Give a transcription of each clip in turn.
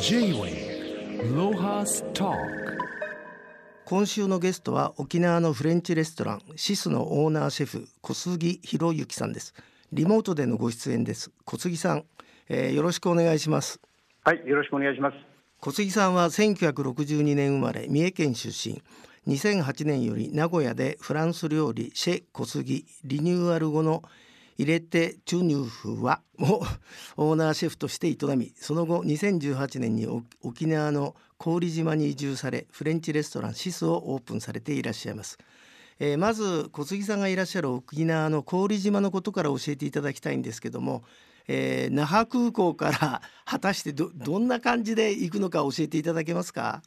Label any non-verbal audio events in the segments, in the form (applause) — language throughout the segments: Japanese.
J-Way ロハスタ今週のゲストは沖縄のフレンチレストランシスのオーナーシェフ小杉博之さんです。リモートでのご出演です。小杉さん、えー、よろしくお願いします。はいよろしくお願いします。小杉さんは1962年生まれ三重県出身。2008年より名古屋でフランス料理シェ小杉リニューアル後の入れてチュニュフはを (laughs) オーナーシェフとして営みその後2018年に沖縄の郡島に移住されフレンチレストランシスをオープンされていらっしゃいます、えー、まず小杉さんがいらっしゃる沖縄の郡島のことから教えていただきたいんですけども、えー、那覇空港から (laughs) 果たしてどどんな感じで行くのか教えていただけますか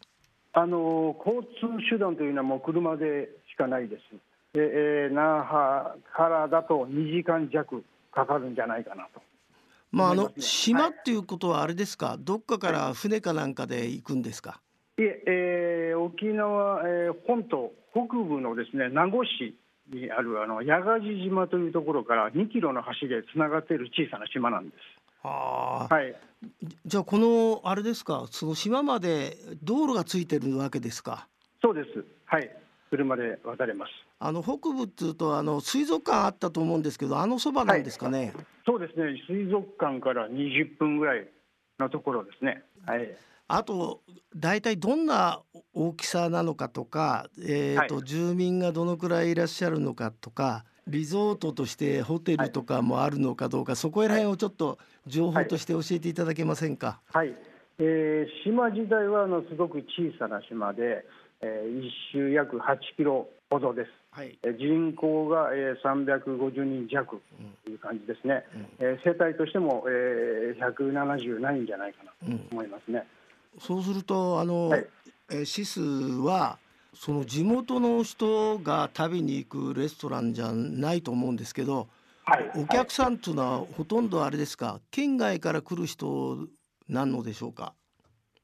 あの交通手段というのはもう車でしかないです、那覇からだと2時間弱かかるんじゃないかなと。まあ、あの島っていうことはあれですか、はい、どっかから船かなんかで行くんですか？いええー、沖縄、えー、本島北部のですね名護市にあるあの八ヶ地島というところから2キロの橋でつながっている小さな島なんです。はあ、はい。じゃあこのあれですか、その島まで道路がついてるわけですか？そうです。はい。車で渡れます。あの北部っていうとあの水族館あったと思うんですけどあのそばなんですかね、はい、そうですね。水族館から20分ぐらいのところですね。はい、あと大体どんな大きさなのかとか、えーと、はい、住民がどのくらいいらっしゃるのかとかリゾートとしてホテルとかもあるのかどうか、はい、そこら辺をちょっと情報として教えていただけませんか？はい、えー、島自体はあのすごく小さな島で、えー、一周約8キロほどです。はい、人口が、えー、350人弱という感じですね、うん、えー、世帯としても、えー、170ないんじゃないかなと思いますね。うん、そうするとあの、はい、えー、シスはその地元の人が食べに行くレストランじゃないと思うんですけど、はい、お客さんというのはほとんどあれですか？県外から来る人なんのでしょうか？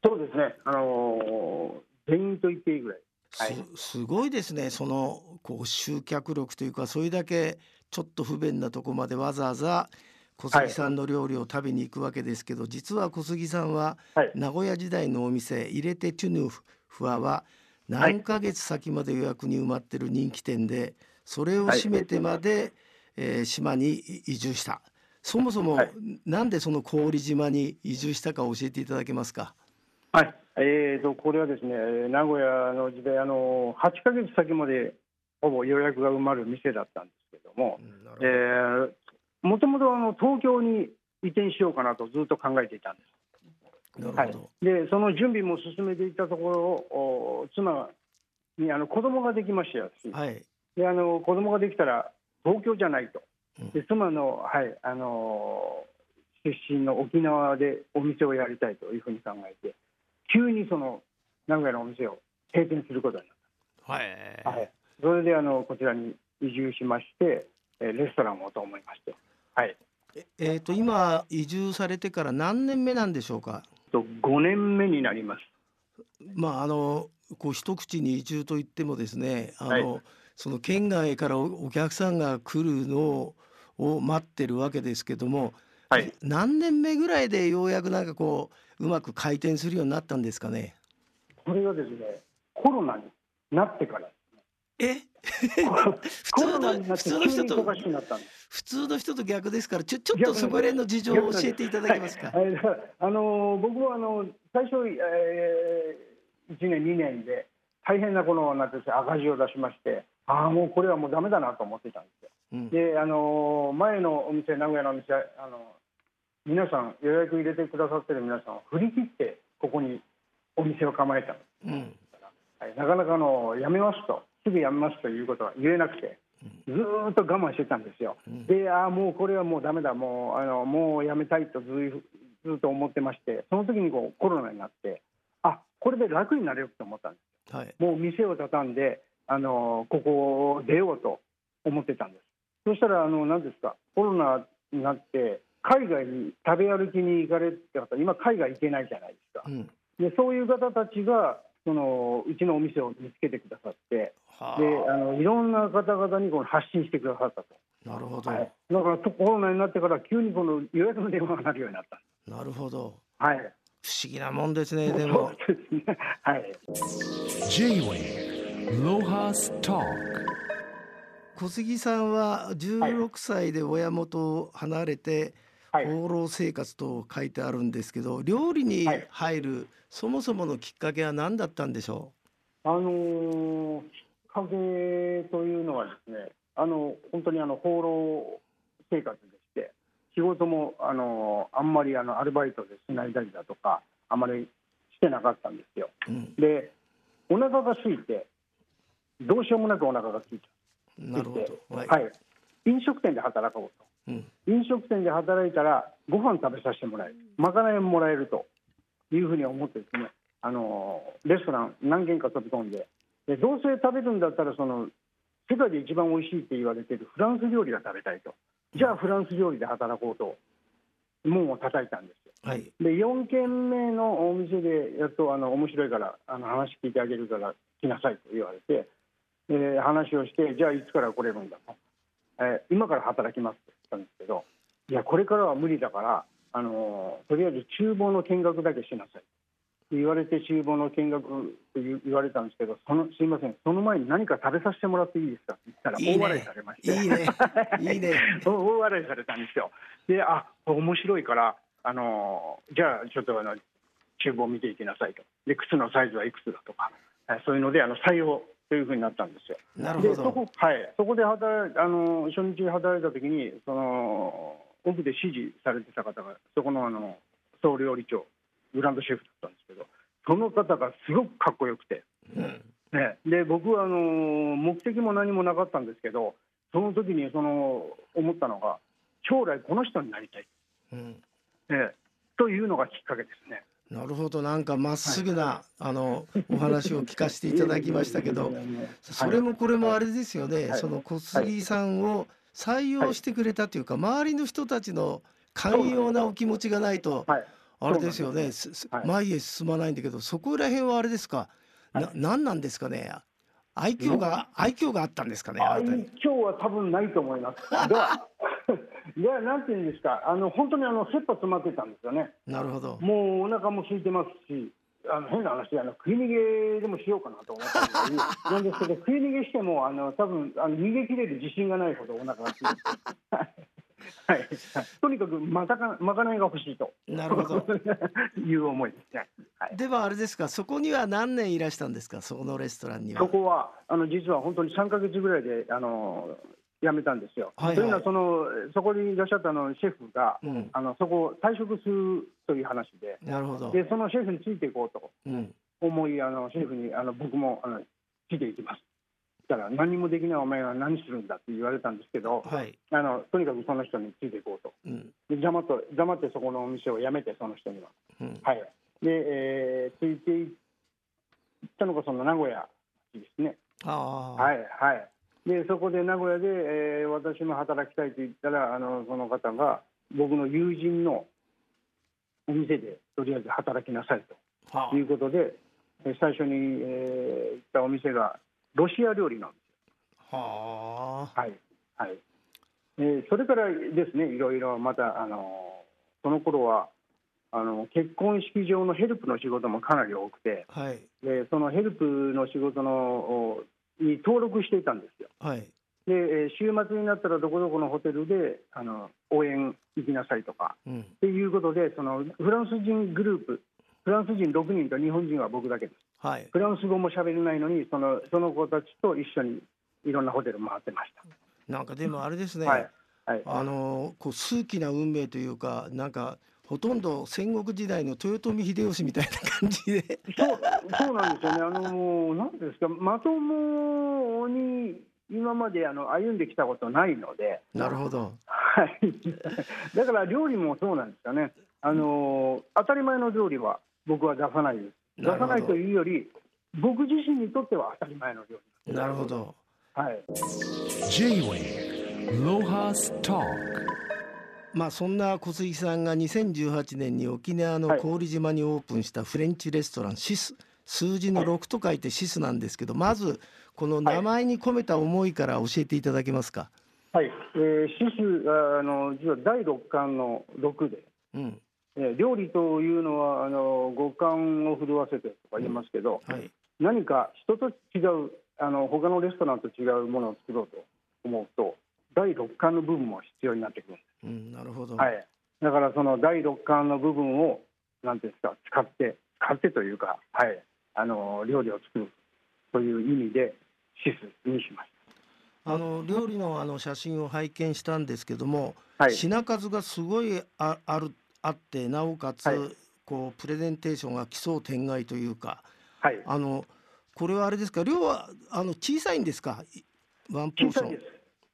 そうですね、あのー、全員と言っていいぐらい。はい、すごいですね。そのこう集客力というかそれだけちょっと不便なとこまでわざわざ小杉さんの料理を食べに行くわけですけど、はい、実は小杉さんは名古屋時代のお店入れてトゥヌフワは何ヶ月先まで予約に埋まってる人気店でそれを閉めてまで、えー、島に移住した。そもそもなんでその郡島に移住したか教えていただけますか？はいえーと、これはですね名古屋の時代あの8か月先までほぼ予約が埋まる店だったんですけどももともと東京に移転しようかなとずっと考えていたんです。はい、でその準備も進めていたところを妻にあの子供ができましたよ、はい、であの子供ができたら東京じゃないと、で妻の,、はいあの出身の沖縄でお店をやりたいというふうに考えて急にその名古屋のお店を閉店することになった。はい。はい。それであのこちらに移住しまして、えレストランをと思いまして。はい。えっ、ー、と今移住されてから何年目なんでしょうか？と5年目になります。まああのこう一口に移住といってもですね、あの、はい、その県外からお客さんが来るのを待ってるわけですけども、はい、何年目ぐらいでようやくなんかこううまく回転するようになったんですかね？これはですねコロナになってからえ？普通の普通の人と普通の人と逆ですからちょちょっとそこら辺の事情を教えていただけますか？はい、あの僕はあの最初、えー、1年2年で大変なこのなんて赤字を出しましてああもうこれはもうだめだなと思ってたんですよ。うん、であの前のお店名古屋のお店あの皆さん予約入れてくださってる皆さんを振り切ってここにお店を構えた、うん、はい、なかなかのやめますとすぐやめますということは言えなくて。ずっと我慢してたんですよ。うん、で、ああ、もうこれはもうだめだ、もうあのもうやめたいとずずっと思ってまして、その時にこうコロナになって、あこれで楽になれると思ったんです、はい、もう店を畳んで、あのここを出ようと思ってたんです。そしたら、あの何ですか、コロナになって、海外に食べ歩きに行かれって方、今、海外行けないじゃないですか。うん、でそういう方たちがそのうちのお店を見つけてくださって、はあ、であのいろんな方々にこの発信してくださったと。なるほど、はい、だからコロナになってから急にこの予約の電話が鳴るようになった。なるほど。はい。不思議なもんですねでも。そうですねはい J-Wave Lohas Talk 小杉さんは16歳で親元を離れてはい放浪生活と書いてあるんですけど料理にはい。入るそもそものきっかけは何だったんでしょあのーきっかけというのはですねあの本当にあの放浪生活でして仕事もあのあんまりあのアルバイトでしないだりだとかあまりしてなかったんですよ。う、うん、でお腹が空いてどうしようもなくお腹が空いちゃなるほど、はい。はい、飲食店で働こうと。うん。飲食店で働いたらご飯食べさせてもらえる。まかないももらえると。いうふうに思ってですねあのレストラン何軒か飛び込んで。でどうせ食べるんだったらその世界で一番美味しいって言われているフランス料理が食べたいと。じゃあフランス料理で働こうと。門を叩いたんですよ。はい。で4軒目のお店でやっとあの面白いからあの話聞いてあげるから来なさいと言われて、えー話をしてじゃあいつから来れるんだと、えー今から働きますって言ったんですけどいやこれからは無理だから、あのーとりあえず厨房の見学だけしなさいと言われて厨房の見学と言言われたんですけどそのすいませんその前に何か食べさせてもらっていいですか？って言ったら大笑いされまして。いいね (laughs) いいね大笑いされたんですよ。で、あ、面白いから、あのじゃあちょっとあの厨房見ていきなさいと。で、靴のサイズはいくつだとか、えそういうのであの採用というふうになったんですよ。なるほど。でそこはい、そこで働いあの初日働いた時にその奥で指示されてた方がそこのあの総料理長グランドシェフだったんですけどその方がすごくかっこよくて、うん。ね、で僕はあの目的も何もなかったんですけどその時にその思ったのが将来この人になりたい、うん。ね、というのがきっかけですね。なるほど。なんかまっすぐな、あのお話を聞かせていただきましたけどそれもこれもあれですよね、はい。その小杉さんを採用してくれたというか、周りの人たちの寛容なお気持ちがないと、はい、あれですよね、前へ進まないんだけどそこら辺はあれですか、なはい。何なんですかね？愛嬌が愛嬌があったんですかねあ愛嬌は多分ないと思います。(laughs) が、(laughs) がなんていうんですか、あの本当にあの切羽詰まってたんですよね。なるほどもうお腹も空いてますし、あの変な話あの食い逃げでもしようかなと思ったんです (laughs) なんですけど食い逃げしてもあの多分あの逃げ切れる自信がないほどお腹が空いてはい、はい、とにかくまたかまかないが欲しいと。なるほど。(laughs) いう思いですね。はい。ではあれですかそこには何年いらしたんですかそこのレストランには？そこはあの実は本当に3か月ぐらいであの辞めたんですよ。はいはい。というのはそのそこにいらっしゃったあのシェフが、うん。あのそこを退職するという話で。なるほど。でそのシェフについていこうとうん。思いあのシェフにあの僕もあのついていきます。だから何もできないお前は何するんだって言われたんですけど、はい。あのとにかくその人についていこうと。うん。で黙って黙ってそこのお店を辞めてその人には。うん。はい。で、えーついていったのがその名古屋ですね。ああ、はいはい。でそこで名古屋で、えー私も働きたいと言ったらあのその方が僕の友人のお店でとりあえず働きなさいはということで、えー最初に、えー行ったお店がロシア料理なんですあははい。はい、えーそれからですねいろいろまたあのその頃はあの結婚式場のヘルプの仕事もかなり多くてあはい。でそのヘルプの仕事のおに登録していたんですよ。はい。で、えー週末になったらどこどこのホテルであの応援行きなさいとかうん。っていうことでそのフランス人グループフランス人6人と日本人は僕だけですはい。フランス語も喋れないのにそのその子たちと一緒にいろんなホテル回ってましなんかでもあれですね、た。はい。はい。あのこう数奇な運命というかなんかほとんど戦国時代の豊臣秀吉みたいな感じで。そうそうなんですよね、あのなんですか、まともに今まであの歩んできたことないので、なるほど。はい、だから料理もそうなんですよね、あの当たり前の料理は僕は出さないです、出なるほど。さないというより、僕自身にとっては当たり前の料理。なるほど。はい、J-Wave Lohas Talk まあそんな小杉さんが2018年に沖縄の郡島にオープンしたフレンチレストランシス。数字の6と書いてシスなんですけどまずこの名前に込めた思いから教えていただけますか、はい。えー、シスあの実は第6巻の6で、うん。え料理というのはあの五感を震わせてとか言いますけど、はい。何か人と違うあの他のレストランと違うものを作ろうと思うと第六感の部分も必要になってくるうんなるほど、す、はい、だからその第六感の部分をなんていうんですか使って使ってというか、はい、あの料理を作るという意味でシスにしましあの料理のあの写真を拝見したんですけども、た。はい、品数がすごいああるあってなおかつ、はい。こうプレゼンテーションが奇想天外というかはい、あのこれはあれですか？量はあの小さいんですか？いワンポーション。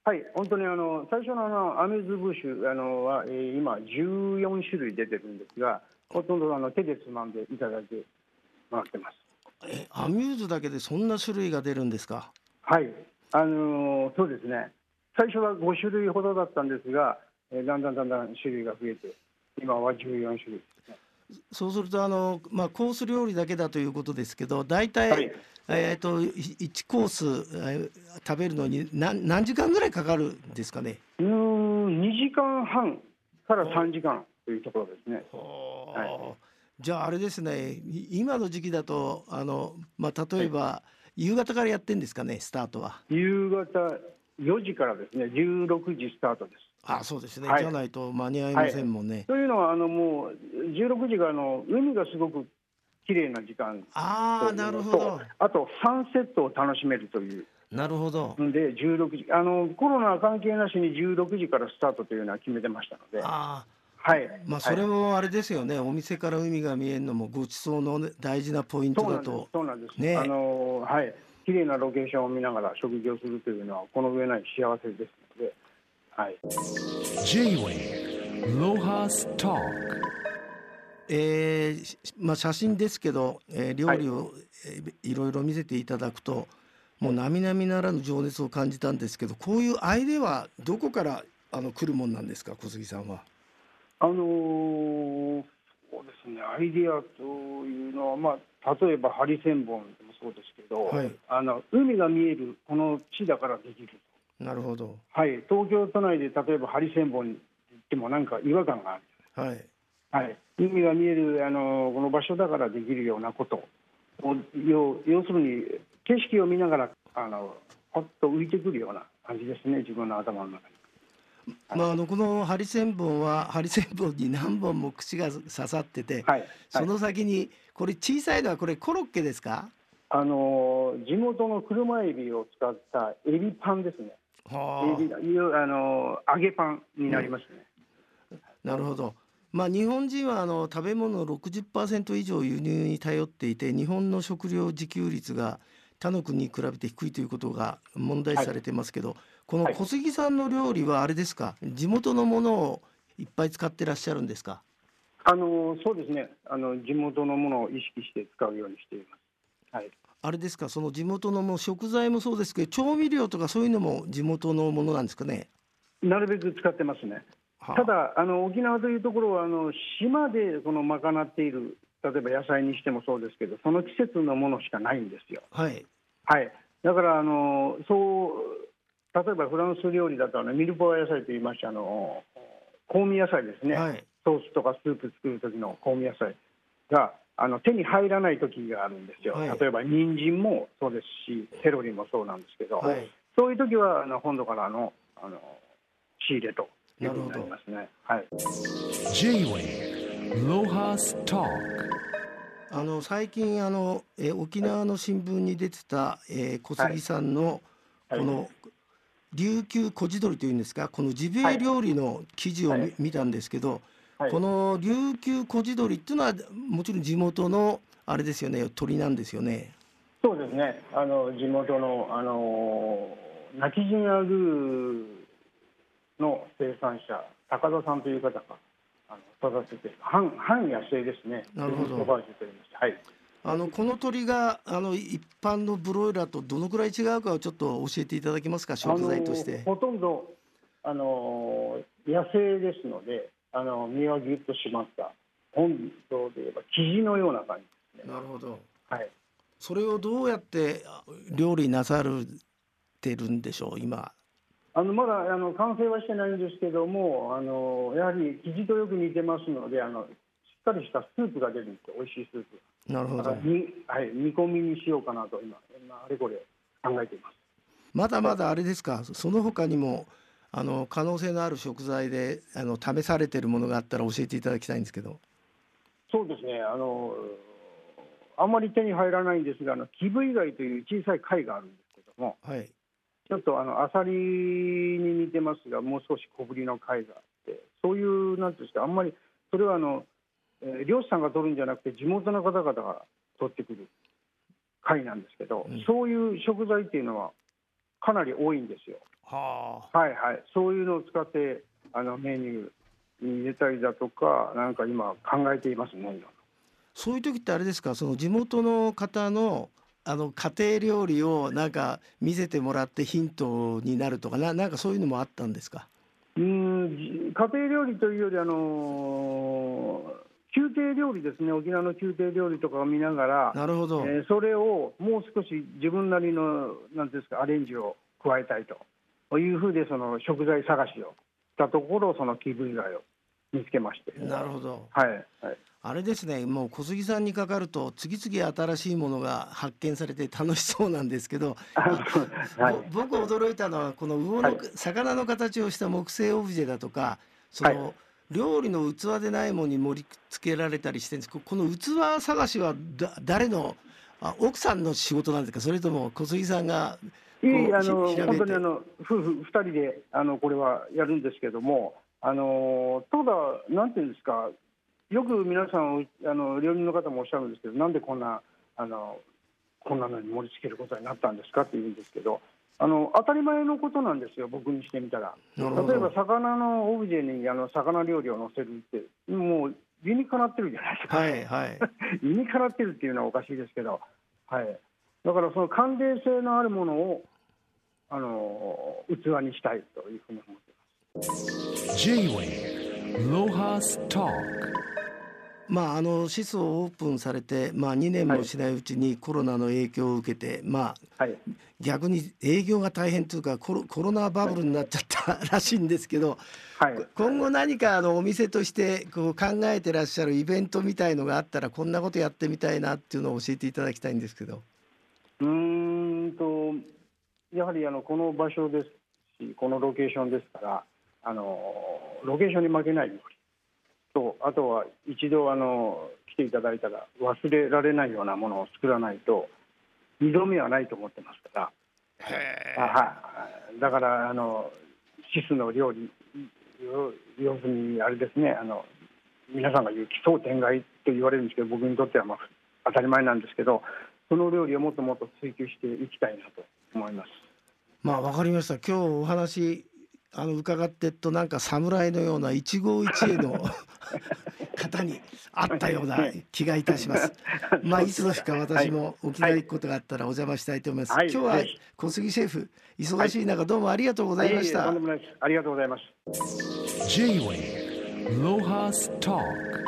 はい、本当にあの最初のあのアメズブッシュあのは、えー今14種類出てるんですが、ほとんどあの手でつまんでいただいてもらってます。えアミューズだけでそんな種類が出るんですか？はい、あのーそうですね。最初は5種類ほどだったんですが、えーだんだんだんだん種類が増えて、今は14種類ですね。そうするとあの、まあ、コース料理だけだということですけど大体、はいえー、と1コース、えー食べるのに何何時間ぐらいかかるんですかね？うーん、2時間半から3時間というところですね。はじゃああれですねい今の時期だとあの、まあ、例えば、夕方からやってんですかねスタートは？夕方4時からですね、16時スタートです。あそうですね、はい。じゃないと間に合いませんもんね。というのはあのもう16時があの海がすごく綺麗な時間。ああなるほど。とあとサンセットを楽しめるという。なるほど。んで16時あのコロナ関係なしに16時からスタートというのは決めてましたので、あはい。ーまあそれもあれですよね、お店から海が見えるのもごちそうのね大事なポイントだそうなんです。と。そうなんです、ね。あのはい。綺麗なロケーションを見ながら食事をするというのはこの上ない幸せですはい、J-Wave Lohas Talk えーしまあ、写真ですけど、えー料理を、えーいろいろ見せていただくともう並々ならぬ情熱を感じたんですけどこういうアイデアはどこからあの来るもんなんですか小杉さんは？あのーそうですねアイデアというのは、まあ、例えばハリセンボンでもそうですけど、はい。あの海が見えるこの地だからできるなるほど。はい、東京都内で例えばハリセンボンに行ってもなんか違和感がある、はい。はい、海が見えるあのこの場所だからできるようなことを要要するに景色を見ながらあのほっと浮いてくるような感じですね自分の頭の中に。まあ、あのこのハリセンボンは (laughs) ハリセンボンに何本も口が刺さってて、はい、はい、その先にこれ小さいのはこれコロッケですか？あの地元の車エビを使ったエビパンですね。はエビいうあの揚げパンになりますね。なるほど。まあ、日本人はあの食べ物の60%以上輸入に頼っていて日本の食料自給率が他の国に比べて低いということが問題視されてますけど、このはい。小杉さんの料理はあれですか？地元のものをいっぱい使ってらっしゃるんですか？あのそうですね。あの地元のものを意識して使うようにしています。はいあれですかその地元のもう食材もそうですけど調味料とかそういうのも地元のものなんですかね？なるべく使ってますね。はあ。ただあの沖縄というところはあの島でその賄っている例えば野菜にしてもそうですけどその季節のものしかないんですよ。はい。はい、だからあのそう例えばフランス料理だとあのミルポア野菜と言いましてあの香味野菜ですね、はい。ソースとかスープ作る時の香味野菜があの手に入らない時があるんですよ、はい。例えば人参もそうですしセロリもそうなんですけど、はい。そういう時はあの本土からのあの仕入れということになりますね。はい。J-Wave Lohas Talk あの最近あの、えー沖縄の新聞に出てた、えー小杉さんのこはい。の琉球こじどりというんですかこのジビエ料理の記事を見,、はい。見たんですけど、はいこの琉球こじどりっていうのはもちろん地元のあれですよね鳥なんですよね。そうですね。あの地元のあの泣き人アグーの生産者高田さんという方があの育てて半半野生ですね。なるほど。あのこの鳥があの一般のブロイラーとどのくらい違うかをちょっと教えていただけますか食材として。ほとんどあの野生ですので、あの身はぎゅっと締まった本土で言えば生地のような感じですね。なるほど。はい。それをどうやってあ料理なさるてるんでしょう今。あのまだあの完成はしてないんですけども、あのやはり生地とよく似てますので、あのっかりしたスープが出るんですよ美味しいスープなるほどはい、煮込みにしようかなと今今あれこれ考えていますまだまだあれですか？その他にもあの可能性のある食材であの試されているものがあったら教えていただきたいんですけど。そうですね。あのあんまり手に入らないんですがあのキブイ貝という小さい貝があるんですけども。はい。ちょっとあのアサリに似てますがもう少し小ぶりの貝があって。そういうなんていうんですかあんまりそれはあの、えー漁師さんが取るんじゃなくて地元の方々が取ってくる貝なんですけど、うん。そういう食材っていうのはかなり多いんですよ。はあ。はいはい、そういうのを使ってあのメニューに入れたりだとかなんか今考えていますね。そういう時ってあれですか？その地元の方のあの家庭料理をなんか見せてもらってヒントになるとかななんかそういうのもあったんですか？うーんじ家庭料理というよりあのー宮廷料理ですね。沖縄の宮廷料理とかを見ながら、なるほど、えーそれをもう少し自分なりのなんですかアレンジを加えたいというふうでその食材探しをしたところそのキブイ貝を見つけまして。なるほど。はいはい。あれですねもう小杉さんにかかると次々新しいものが発見されて楽しそうなんですけど、はい。ぼ僕驚いたのはこの魚の、はい魚の形をした木製オブジェだとかその、は料理の器でないものに盛り付けられたりしてるんです。ここの器探しはだ誰のあ奥さんの仕事なんですか？それとも小杉さんがいえいあの本当にあの夫婦2人であのこれはやるんですけどもあのただなんていうんですかよく皆さんあの料理人の方もおっしゃるんですけどなんでこんなあのこんなのに盛り付けることになったんですかって言うんですけどあの当たり前のことなんですよ僕にしてみたら。例えば魚のオブジェにあの魚料理を載せるってもう理にかなってるじゃないですか。はいはい。(laughs) 理にかなってるっていうのはおかしいですけど、はい、だからその関連性のあるものをあの器にしたいというふうに思ってますまああのシスをオープンされてまあ2年もしないうちにコロナの影響を受けて、まあはい、逆に営業が大変というかコロコロナバブルになっちゃったらしいんですけど、はい、今後何かあのお店としてこう考えてらっしゃるイベントみたいのがあったらこんなことやってみたいなっていうのを教えていただきたいんですけど。うーん。とやはりあのこの場所ですしこのロケーションですからあのロケーションに負けないようにとあとは一度あの来ていただいたら忘れられないようなものを作らないと二度目はないと思ってますから。あはい、だからあのシスの料理要要するにあれですねあの皆さんが言う奇想天外と言われるんですけど僕にとってはまあ当たり前なんですけどその料理をもっともっと追求していきたいなと思います。まあわかりました今日お話あの伺ってっとなんか侍のような一期一会の方にあったような気がいたします。まあいつの日か私もお気がいくことがあったらお邪魔したいと思います。はい今日ははい小杉シェフ忙しい中どうもありがとうございました。いえいありがとうございます。J-Wave Lohas Talk